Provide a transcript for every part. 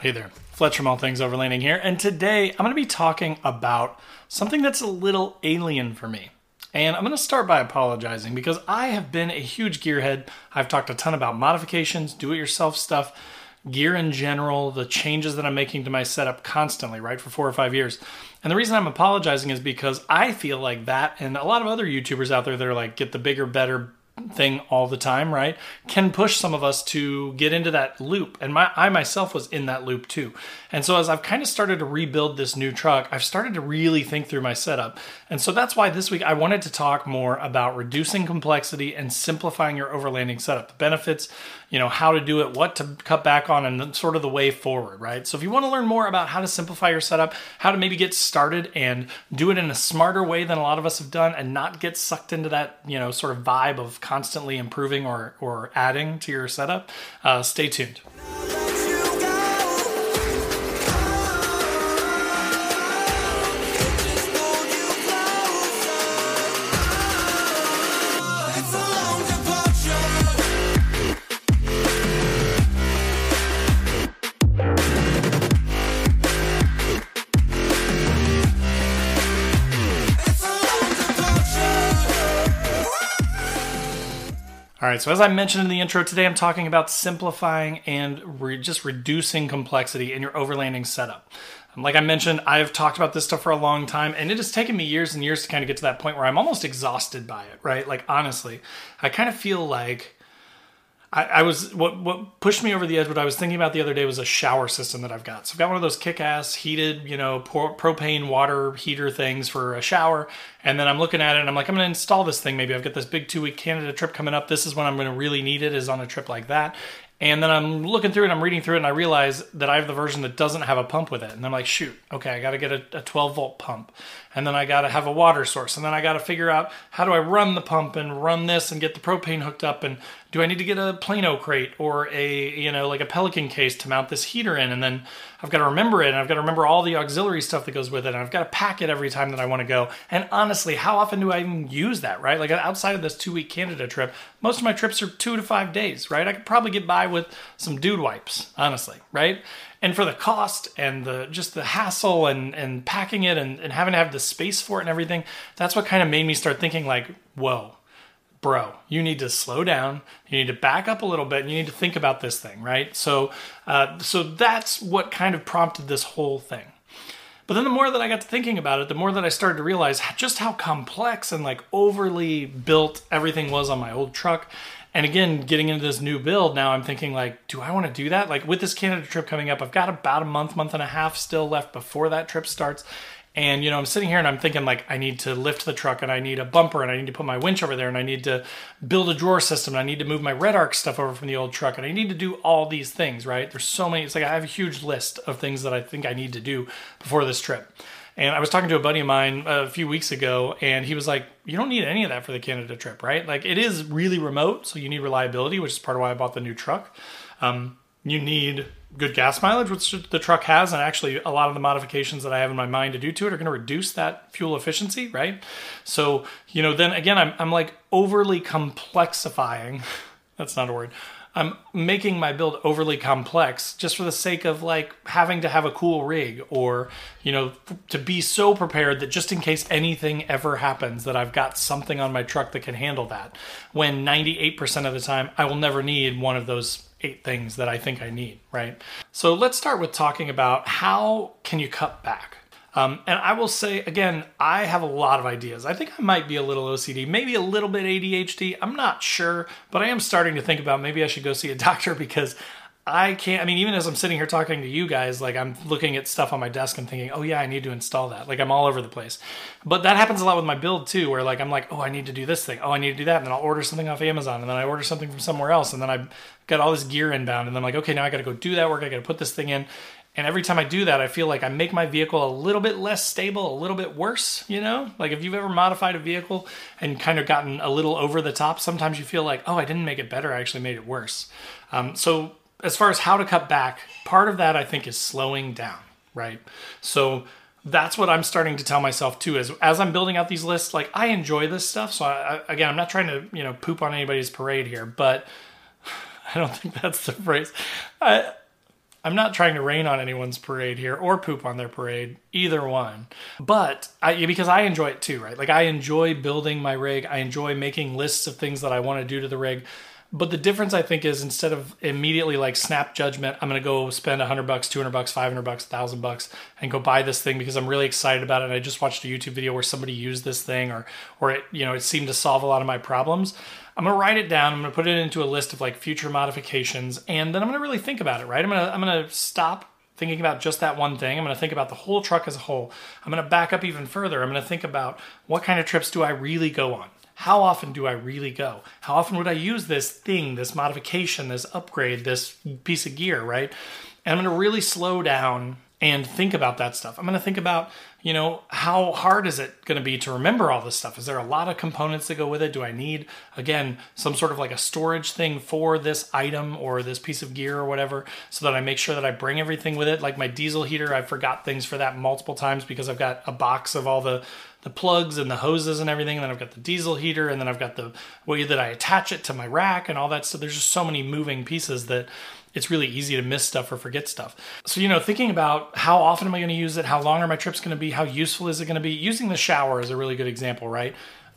Hey there, Fletch from All Things Overlanding here, and today I'm going to be talking about something that's a little alien for me. And I'm going to start by apologizing because I have been a huge gearhead. I've talked a ton about modifications, do it yourself stuff, gear in general, the changes that I'm making to my setup constantly, right, for four or five years. And the reason I'm apologizing is because I feel like that and a lot of other YouTubers out there that are like, get the bigger, better, thing all the time, right? Can push some of us to get into that loop. And my I myself was in that loop too. And so as I've kind of started to rebuild this new truck, I've started to really think through my setup. And so that's why this week I wanted to talk more about reducing complexity and simplifying your overlanding setup. The benefits, you know, how to do it, what to cut back on and sort of the way forward, right? So if you want to learn more about how to simplify your setup, how to maybe get started and do it in a smarter way than a lot of us have done and not get sucked into that, you know, sort of vibe of constantly improving or, or adding to your setup, uh, stay tuned. All right, so as I mentioned in the intro, today I'm talking about simplifying and re- just reducing complexity in your overlanding setup. Um, like I mentioned, I've talked about this stuff for a long time, and it has taken me years and years to kind of get to that point where I'm almost exhausted by it, right? Like, honestly, I kind of feel like I, I, was what what pushed me over the edge. What I was thinking about the other day was a shower system that I've got. So I've got one of those kick-ass heated, you know, pro- propane water heater things for a shower, and then I'm looking at it and I'm like, I'm going to install this thing. Maybe I've got this big two-week Canada trip coming up. This is when I'm going to really need it. Is on a trip like that. And then I'm looking through it I'm reading through it and I realize that I have the version that doesn't have a pump with it. And I'm like, shoot, okay, I got to get a, a 12 volt pump. And then I got to have a water source. And then I got to figure out how do I run the pump and run this and get the propane hooked up. And do I need to get a Plano crate or a, you know, like a Pelican case to mount this heater in? And then I've got to remember it and I've got to remember all the auxiliary stuff that goes with it. And I've got to pack it every time that I want to go. And honestly, how often do I even use that, right? Like outside of this two week Canada trip, most of my trips are two to five days, right? I could probably get by with some dude wipes, honestly, right? And for the cost and the just the hassle and and packing it and, and having to have the space for it and everything, that's what kind of made me start thinking like, whoa, bro, you need to slow down. You need to back up a little bit. And you need to think about this thing, right? So, uh, so that's what kind of prompted this whole thing. But then the more that I got to thinking about it, the more that I started to realize just how complex and like overly built everything was on my old truck. And again, getting into this new build, now I'm thinking like, do I want to do that? Like with this Canada trip coming up, I've got about a month, month and a half still left before that trip starts. And you know, I'm sitting here and I'm thinking like I need to lift the truck and I need a bumper and I need to put my winch over there and I need to build a drawer system and I need to move my Redarc stuff over from the old truck and I need to do all these things, right? There's so many it's like I have a huge list of things that I think I need to do before this trip. And I was talking to a buddy of mine a few weeks ago, and he was like, You don't need any of that for the Canada trip, right? Like, it is really remote, so you need reliability, which is part of why I bought the new truck. Um, you need good gas mileage, which the truck has, and actually a lot of the modifications that I have in my mind to do to it are going to reduce that fuel efficiency, right? So, you know, then again, I'm, I'm like overly complexifying. That's not a word. I'm making my build overly complex just for the sake of like having to have a cool rig or, you know, to be so prepared that just in case anything ever happens that I've got something on my truck that can handle that. When 98% of the time I will never need one of those eight things that I think I need, right? So let's start with talking about how can you cut back? Um, and I will say again, I have a lot of ideas. I think I might be a little OCD, maybe a little bit ADHD. I'm not sure, but I am starting to think about maybe I should go see a doctor because I can't. I mean, even as I'm sitting here talking to you guys, like I'm looking at stuff on my desk and thinking, oh yeah, I need to install that. Like I'm all over the place. But that happens a lot with my build too, where like I'm like, oh, I need to do this thing. Oh, I need to do that. And then I'll order something off Amazon and then I order something from somewhere else. And then I've got all this gear inbound. And then I'm like, okay, now I got to go do that work. I got to put this thing in. And every time I do that, I feel like I make my vehicle a little bit less stable, a little bit worse, you know? Like if you've ever modified a vehicle and kind of gotten a little over the top, sometimes you feel like, oh, I didn't make it better, I actually made it worse. Um, so as far as how to cut back, part of that I think is slowing down, right? So that's what I'm starting to tell myself too. As as I'm building out these lists, like I enjoy this stuff. So I, I, again, I'm not trying to you know poop on anybody's parade here, but I don't think that's the phrase. I I'm not trying to rain on anyone's parade here or poop on their parade, either one. But I, because I enjoy it too, right? Like I enjoy building my rig, I enjoy making lists of things that I want to do to the rig. But the difference I think is instead of immediately like snap judgment, I'm going to go spend 100 bucks, 200 bucks, 500 bucks, 1000 bucks and go buy this thing because I'm really excited about it. And I just watched a YouTube video where somebody used this thing or or it, you know, it seemed to solve a lot of my problems. I'm to write it down. I'm to put it into a list of like future modifications and then I'm to really think about it, right? I'm to I'm to stop thinking about just that one thing. I'm going to think about the whole truck as a whole. I'm going to back up even further. I'm going to think about what kind of trips do I really go on? how often do I really go? How often would I use this thing, this modification, this upgrade, this piece of gear, right? And I'm going to really slow down and think about that stuff. I'm going to think about, you know, how hard is it going to be to remember all this stuff? Is there a lot of components that go with it? Do I need, again, some sort of like a storage thing for this item or this piece of gear or whatever so that I make sure that I bring everything with it? Like my diesel heater, I forgot things for that multiple times because I've got a box of all the the plugs and the hoses and everything. And then I've got the diesel heater, and then I've got the way that I attach it to my rack and all that stuff. There's just so many moving pieces that it's really easy to miss stuff or forget stuff. So, you know, thinking about how often am I going to use it? How long are my trips going to be? How useful is it going to be? Using the shower is a really good example, right?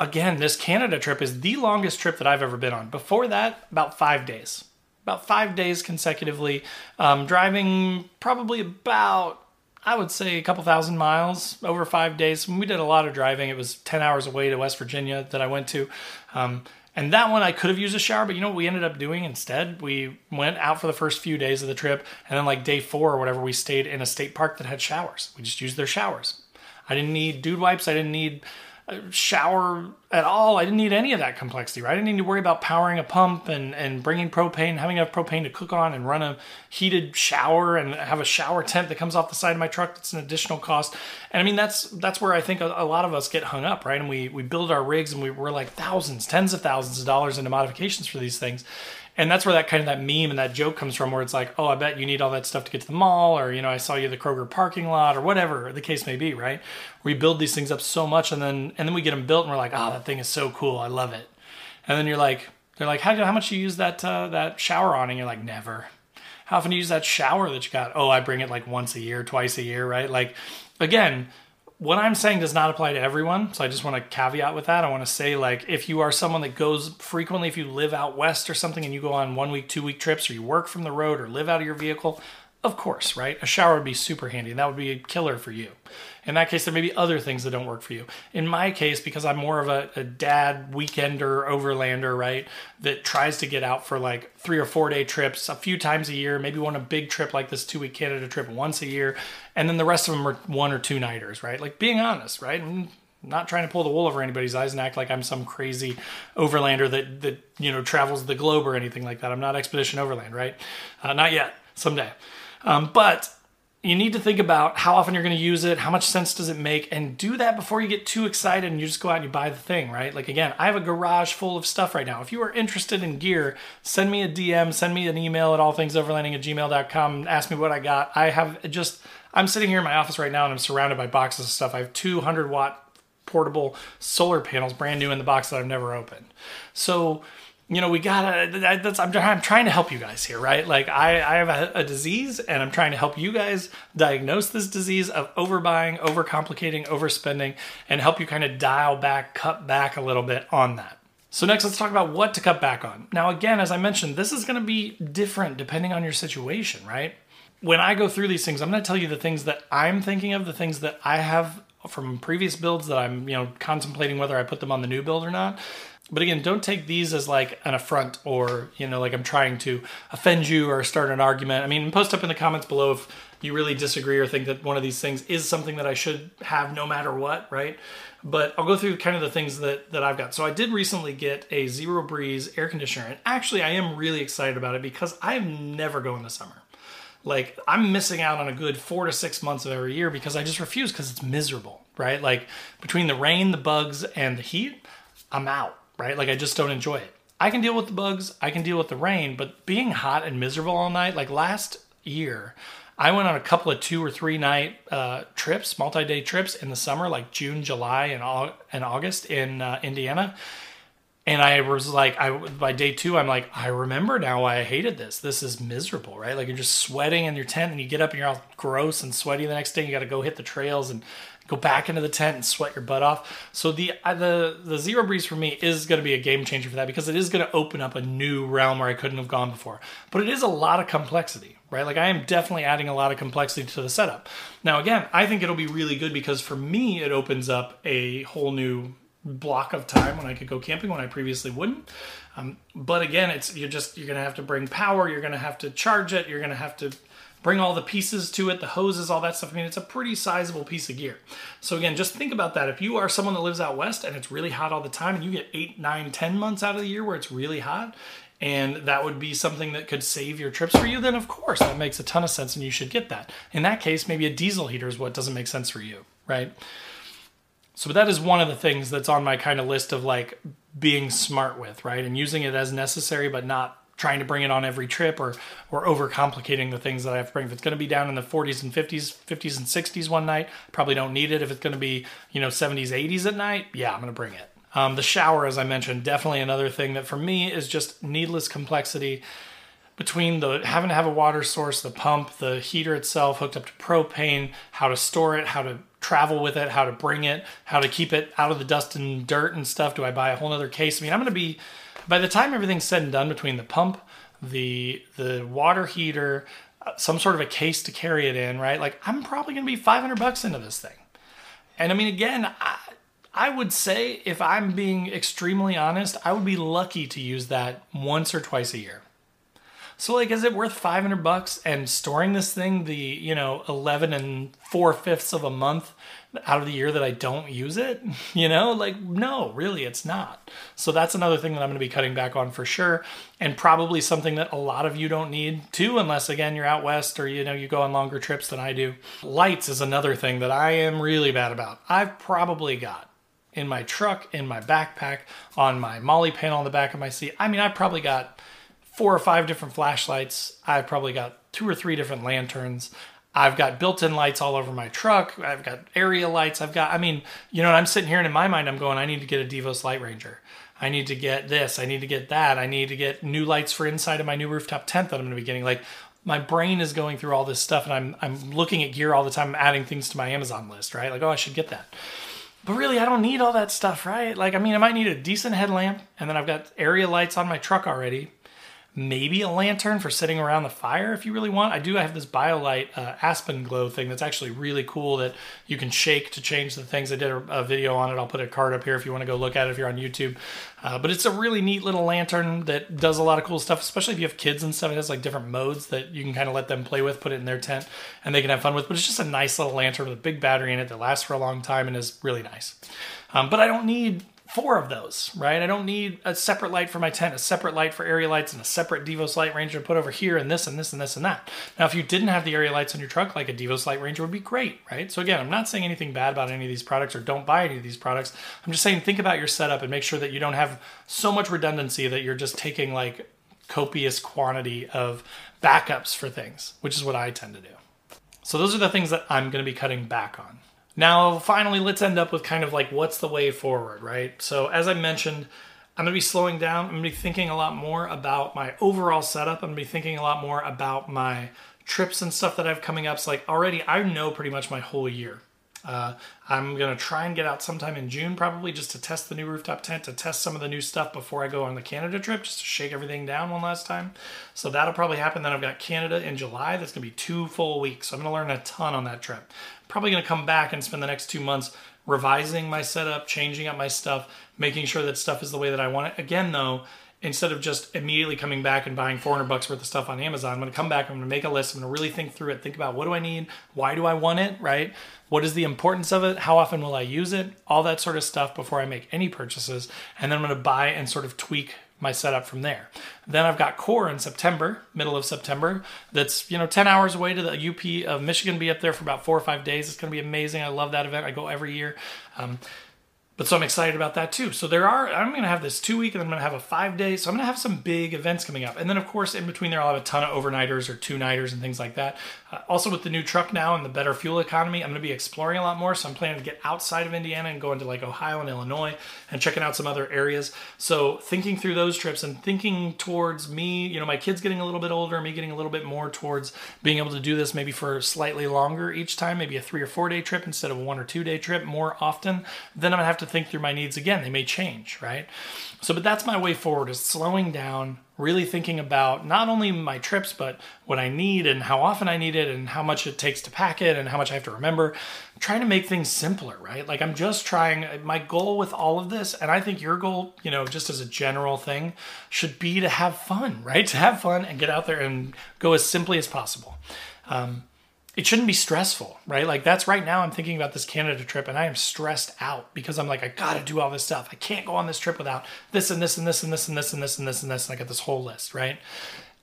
Again, this Canada trip is the longest trip that I've ever been on. Before that, about five days. About five days consecutively, um, driving probably about I would say a couple thousand miles over five days. We did a lot of driving. It was 10 hours away to West Virginia that I went to. Um, and that one I could have used a shower, but you know what we ended up doing instead? We went out for the first few days of the trip, and then like day four or whatever, we stayed in a state park that had showers. We just used their showers. I didn't need dude wipes. I didn't need shower at all. I didn't need any of that complexity, right? I didn't need to worry about powering a pump and, and bringing propane, having enough propane to cook on and run a heated shower and have a shower tent that comes off the side of my truck. That's an additional cost. And I mean, that's that's where I think a, a lot of us get hung up, right? And we, we build our rigs and we, we're like thousands, tens of thousands of dollars into modifications for these things and that's where that kind of that meme and that joke comes from where it's like oh i bet you need all that stuff to get to the mall or you know i saw you at the kroger parking lot or whatever the case may be right? We build these things up so much and then and then we get them built and we're like oh that thing is so cool. I love it. And then you're like they're like how, how much you use that uh, that shower on? And you're like never. How often do you use that shower that you got? Oh i bring it like once a year twice a year right? Like again what I'm saying does not apply to everyone. So I just want to caveat with that. I want to say, like, if you are someone that goes frequently, if you live out west or something and you go on one week, two week trips, or you work from the road or live out of your vehicle, of course, right? A shower would be super handy and that would be a killer for you. In that case, there may be other things that don't work for you. In my case, because I'm more of a, a dad weekender, overlander, right, that tries to get out for like three or four day trips a few times a year, maybe one a big trip like this two week Canada trip once a year, and then the rest of them are one or two nighters, right? Like being honest, right? And not trying to pull the wool over anybody's eyes and act like I'm some crazy overlander that that you know travels the globe or anything like that. I'm not Expedition Overland, right? Uh, not yet. Someday. Um, but you need to think about how often you're going to use it, how much sense does it make, and do that before you get too excited and you just go out and you buy the thing, right? Like, again, I have a garage full of stuff right now. If you are interested in gear, send me a DM, send me an email at allthingsoverlanding at gmail.com, ask me what I got. I have just, I'm sitting here in my office right now and I'm surrounded by boxes of stuff. I have 200 watt portable solar panels brand new in the box that I've never opened. So, you know, we gotta. That's I'm, I'm trying to help you guys here, right? Like I, I have a, a, disease, and I'm trying to help you guys diagnose this disease of overbuying, overcomplicating, overspending, and help you kind of dial back, cut back a little bit on that. So next, let's talk about what to cut back on. Now, again, as I mentioned, this is going to be different depending on your situation, right? When I go through these things, I'm going to tell you the things that I'm thinking of, the things that I have from previous builds that I'm, you know, contemplating whether I put them on the new build or not. But again, don't take these as like an affront or, you know, like I'm trying to offend you or start an argument. I mean, post up in the comments below if you really disagree or think that one of these things is something that I should have no matter what, right? But I'll go through kind of the things that, that I've got. So I did recently get a Zero Breeze air conditioner, and actually I am really excited about it because I never go in the summer. Like I'm missing out on a good four to six months of every year because I just refuse because it's miserable, right? Like between the rain, the bugs, and the heat, I'm out right? Like I just don't enjoy it. I can deal with the bugs, I can deal with the rain, but being hot and miserable all night, like last year, I went on a couple of two or three night uh, trips, multi day trips in the summer, like June, July, and, all and August in uh, Indiana. and I was like, I by day two, I'm like, I remember now why I hated this. This is miserable, right? Like you're just sweating in your tent, and you get up and you're all gross and sweaty the next day. You got to go hit the trails and go back into the tent and sweat your butt off. So the the the zero breeze for me is going to be a game changer for that because it is going to open up a new realm where I couldn't have gone before. But it is a lot of complexity, right? Like I am definitely adding a lot of complexity to the setup. Now again, I think it'll be really good because for me it opens up a whole new block of time when I could go camping when I previously wouldn't. Um, but again, it's you're just you're gonna have to bring power. You're gonna have to charge it. You're gonna have to bring all the pieces to it, the hoses, all that stuff. I mean, it's a pretty sizable piece of gear. So again, just think about that. If you are someone that lives out west and it's really hot all the time, and you get eight, nine, ten months out of the year where it's really hot, and that would be something that could save your trips for you, then of course that makes a ton of sense and you should get that. In that case, maybe a diesel heater is what doesn't make sense for you, right? So that is one of the things that's on my kind of list of like being smart with, right? And using it as necessary, but not trying to bring it on every trip or or overcomplicating the things that I have to bring. If it's going to be down in the 40s and 50s, 50s and 60s one night, probably don't need it. If it's going to be you know 70s, 80s at night, yeah, I'm going to bring it. Um, the shower, as I mentioned, definitely another thing that for me is just needless complexity between the having to have a water source, the pump, the heater itself hooked up to propane, how to store it, how to travel with it, how to bring it, how to keep it out of the dust and dirt and stuff. Do I buy a whole other case? I mean, I'm going to be by the time everything's said and done between the pump, the the water heater, uh, some sort of a case to carry it in, right? Like I'm probably going to be 500 bucks into this thing. And I mean, again, I, I would say if I'm being extremely honest, I would be lucky to use that once or twice a year. So like, is it worth 500 bucks and storing this thing the, you know, 11 and four fifths of a month out of the year that I don't use it? You know, like, no, really, it's not. So that's another thing that I'm going to be cutting back on for sure. And probably something that a lot of you don't need too, unless again, you're out West or, you know, you go on longer trips than I do. Lights is another thing that I am really bad about. I've probably got in my truck, in my backpack, on my MOLLE panel on the back of my seat. I mean, I've probably got four or five different flashlights. I've probably got two or three different lanterns. I've got built-in lights all over my truck. I've got area lights. I've got, I mean, you know, I'm sitting here and in my mind, I'm going, I need to get a Devos Light Ranger. I need to get this. I need to get that. I need to get new lights for inside of my new rooftop tent that I'm going to be getting. Like my brain is going through all this stuff and I'm, I'm looking at gear all the time, I'm adding things to my Amazon list, right? Like, oh, I should get that. But really, I don't need all that stuff, right? Like, I mean, I might need a decent headlamp and then I've got area lights on my truck already maybe a lantern for sitting around the fire if you really want. I do have this BioLite uh, AlpenGlow thing that's actually really cool that you can shake to change the things. I did a, a, video on it. I'll put a card up here if you want to go look at it if you're on YouTube. Uh, but it's a really neat little lantern that does a lot of cool stuff, especially if you have kids and stuff. It has like different modes that you can kind of let them play with, put it in their tent, and they can have fun with. But it's just a nice little lantern with a big battery in it that lasts for a long time and is really nice. Um, but I don't need four of those, right? I don't need a separate light for my tent, a separate light for area lights, and a separate Devos Light Ranger to put over here, and this, and this, and this, and that. Now, if you didn't have the area lights on your truck, like a Devos Light Ranger would be great, right? So, again, I'm not saying anything bad about any of these products or don't buy any of these products. I'm just saying think about your setup and make sure that you don't have so much redundancy that you're just taking like copious quantity of backups for things, which is what I tend to do. So, those are the things that I'm going to be cutting back on. Now, finally, let's end up with kind of like what's the way forward, right? So, as I mentioned, I'm to be slowing down. I'm to be thinking a lot more about my overall setup. I'm to be thinking a lot more about my trips and stuff that I have coming up. So, like, already I know pretty much my whole year. Uh, I'm to try and get out sometime in June, probably just to test the new rooftop tent, to test some of the new stuff before I go on the Canada trip, just to shake everything down one last time. So that'll probably happen. Then I've got Canada in July. That's to be two full weeks. So I'm to learn a ton on that trip. Probably going to come back and spend the next two months revising my setup, changing up my stuff, making sure that stuff is the way that I want it. Again, though, instead of just immediately coming back and buying 400 bucks worth of stuff on Amazon, I'm going to come back, I'm going to make a list, I'm going to really think through it, think about what do I need, why do I want it, right? What is the importance of it? How often will I use it? All that sort of stuff before I make any purchases. And then I'm going to buy and sort of tweak my setup from there. Then I've got core in September, middle of September. That's you know 10 hours away to the UP of Michigan. Be up there for about four or five days. It's going to be amazing. I love that event. I go every year. Um, but so I'm excited about that too. So there are, I'm going to have this two week and then I'm going to have a five day. So I'm going to have some big events coming up. And then, of course, in between there, I'll have a ton of overnighters or two nighters and things like that. Uh, also, with the new truck now and the better fuel economy, I'm going to be exploring a lot more. So I'm planning to get outside of Indiana and go into like Ohio and Illinois and checking out some other areas. So thinking through those trips and thinking towards me, you know, my kids getting a little bit older, me getting a little bit more towards being able to do this maybe for slightly longer each time, maybe a three or four day trip instead of a one or two day trip more often, then I'm going to have to think through my needs again. They may change, right? So, but that's my way forward is slowing down, really thinking about not only my trips, but what I need and how often I need it and how much it takes to pack it and how much I have to remember. I'm trying to make things simpler, right? Like I'm just trying, my goal with all of this, and I think your goal, you know, just as a general thing, should be to have fun, right? To have fun and get out there and go as simply as possible. Um, it shouldn't be stressful, right? Like that's right now I'm thinking about this Canada trip and I am stressed out because I'm like, I gotta do all this stuff. I can't go on this trip without this and this and this and this and this and this and this and this. And I got this whole list, right?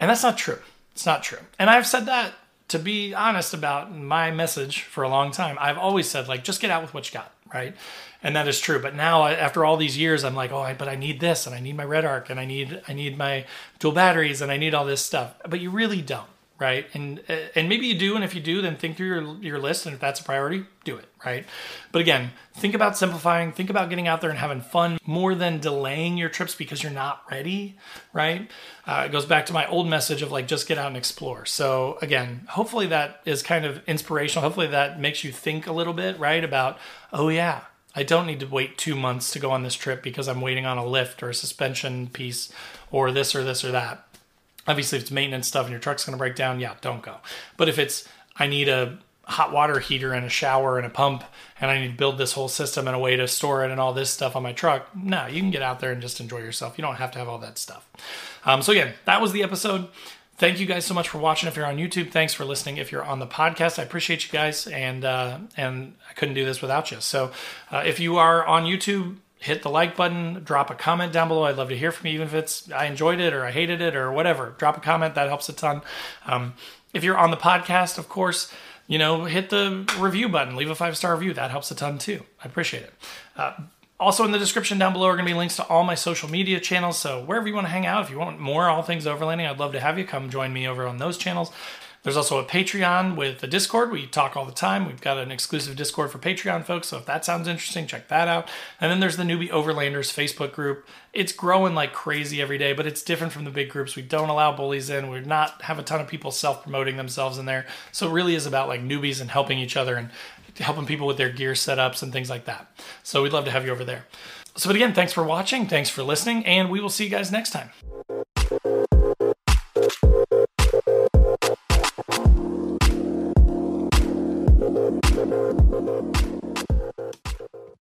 And that's not true. It's not true. And I've said that to be honest about my message for a long time. I've always said, like, just get out with what you got, right? And that is true. But now, after all these years, I'm like, oh, I, but I need this, and I need my Redarc, and I need I need my dual batteries, and I need all this stuff. But you really don't right? And and maybe you do, and if you do, then think through your your list, and if that's a priority, do it, right? But again, think about simplifying, think about getting out there and having fun more than delaying your trips because you're not ready, right? Uh, it goes back to my old message of like just get out and explore. So again, hopefully that is kind of inspirational. Hopefully that makes you think a little bit, right? About oh yeah. I don't need to wait two months to go on this trip because I'm waiting on a lift or a suspension piece or this or this or that Obviously, if it's maintenance stuff and your truck's going to break down, yeah, don't go. But if it's, I need a hot water heater and a shower and a pump, and I need to build this whole system and a way to store it and all this stuff on my truck, no, you can get out there and just enjoy yourself. You don't have to have all that stuff. Um, so, again, that was the episode. Thank you guys so much for watching. If you're on YouTube, thanks for listening. If you're on the podcast, I appreciate you guys, and uh, and I couldn't do this without you. So, uh, if you are on YouTube, hit the like button, drop a comment down below. I'd love to hear from you, even if it's I enjoyed it or I hated it or whatever. Drop a comment, that helps a ton. Um, if you're on the podcast, of course, you know, hit the review button, leave a five star review. That helps a ton too. I appreciate it. Uh, also, in the description down below are going to be links to all my social media channels. So, wherever you want to hang out, if you want more All Things Overlanding, I'd love to have you come join me over on those channels. There's also a Patreon with a Discord. We talk all the time. We've got an exclusive Discord for Patreon folks. So if that sounds interesting, check that out. And then there's the Newbie Overlanders Facebook group. It's growing like crazy every day, but it's different from the big groups. We don't allow bullies in. We're not have a ton of people self promoting themselves in there. So it really is about like newbies and helping each other and helping people with their gear setups and things like that. So we'd love to have you over there. So, but again, thanks for watching. Thanks for listening. And we will see you guys next time.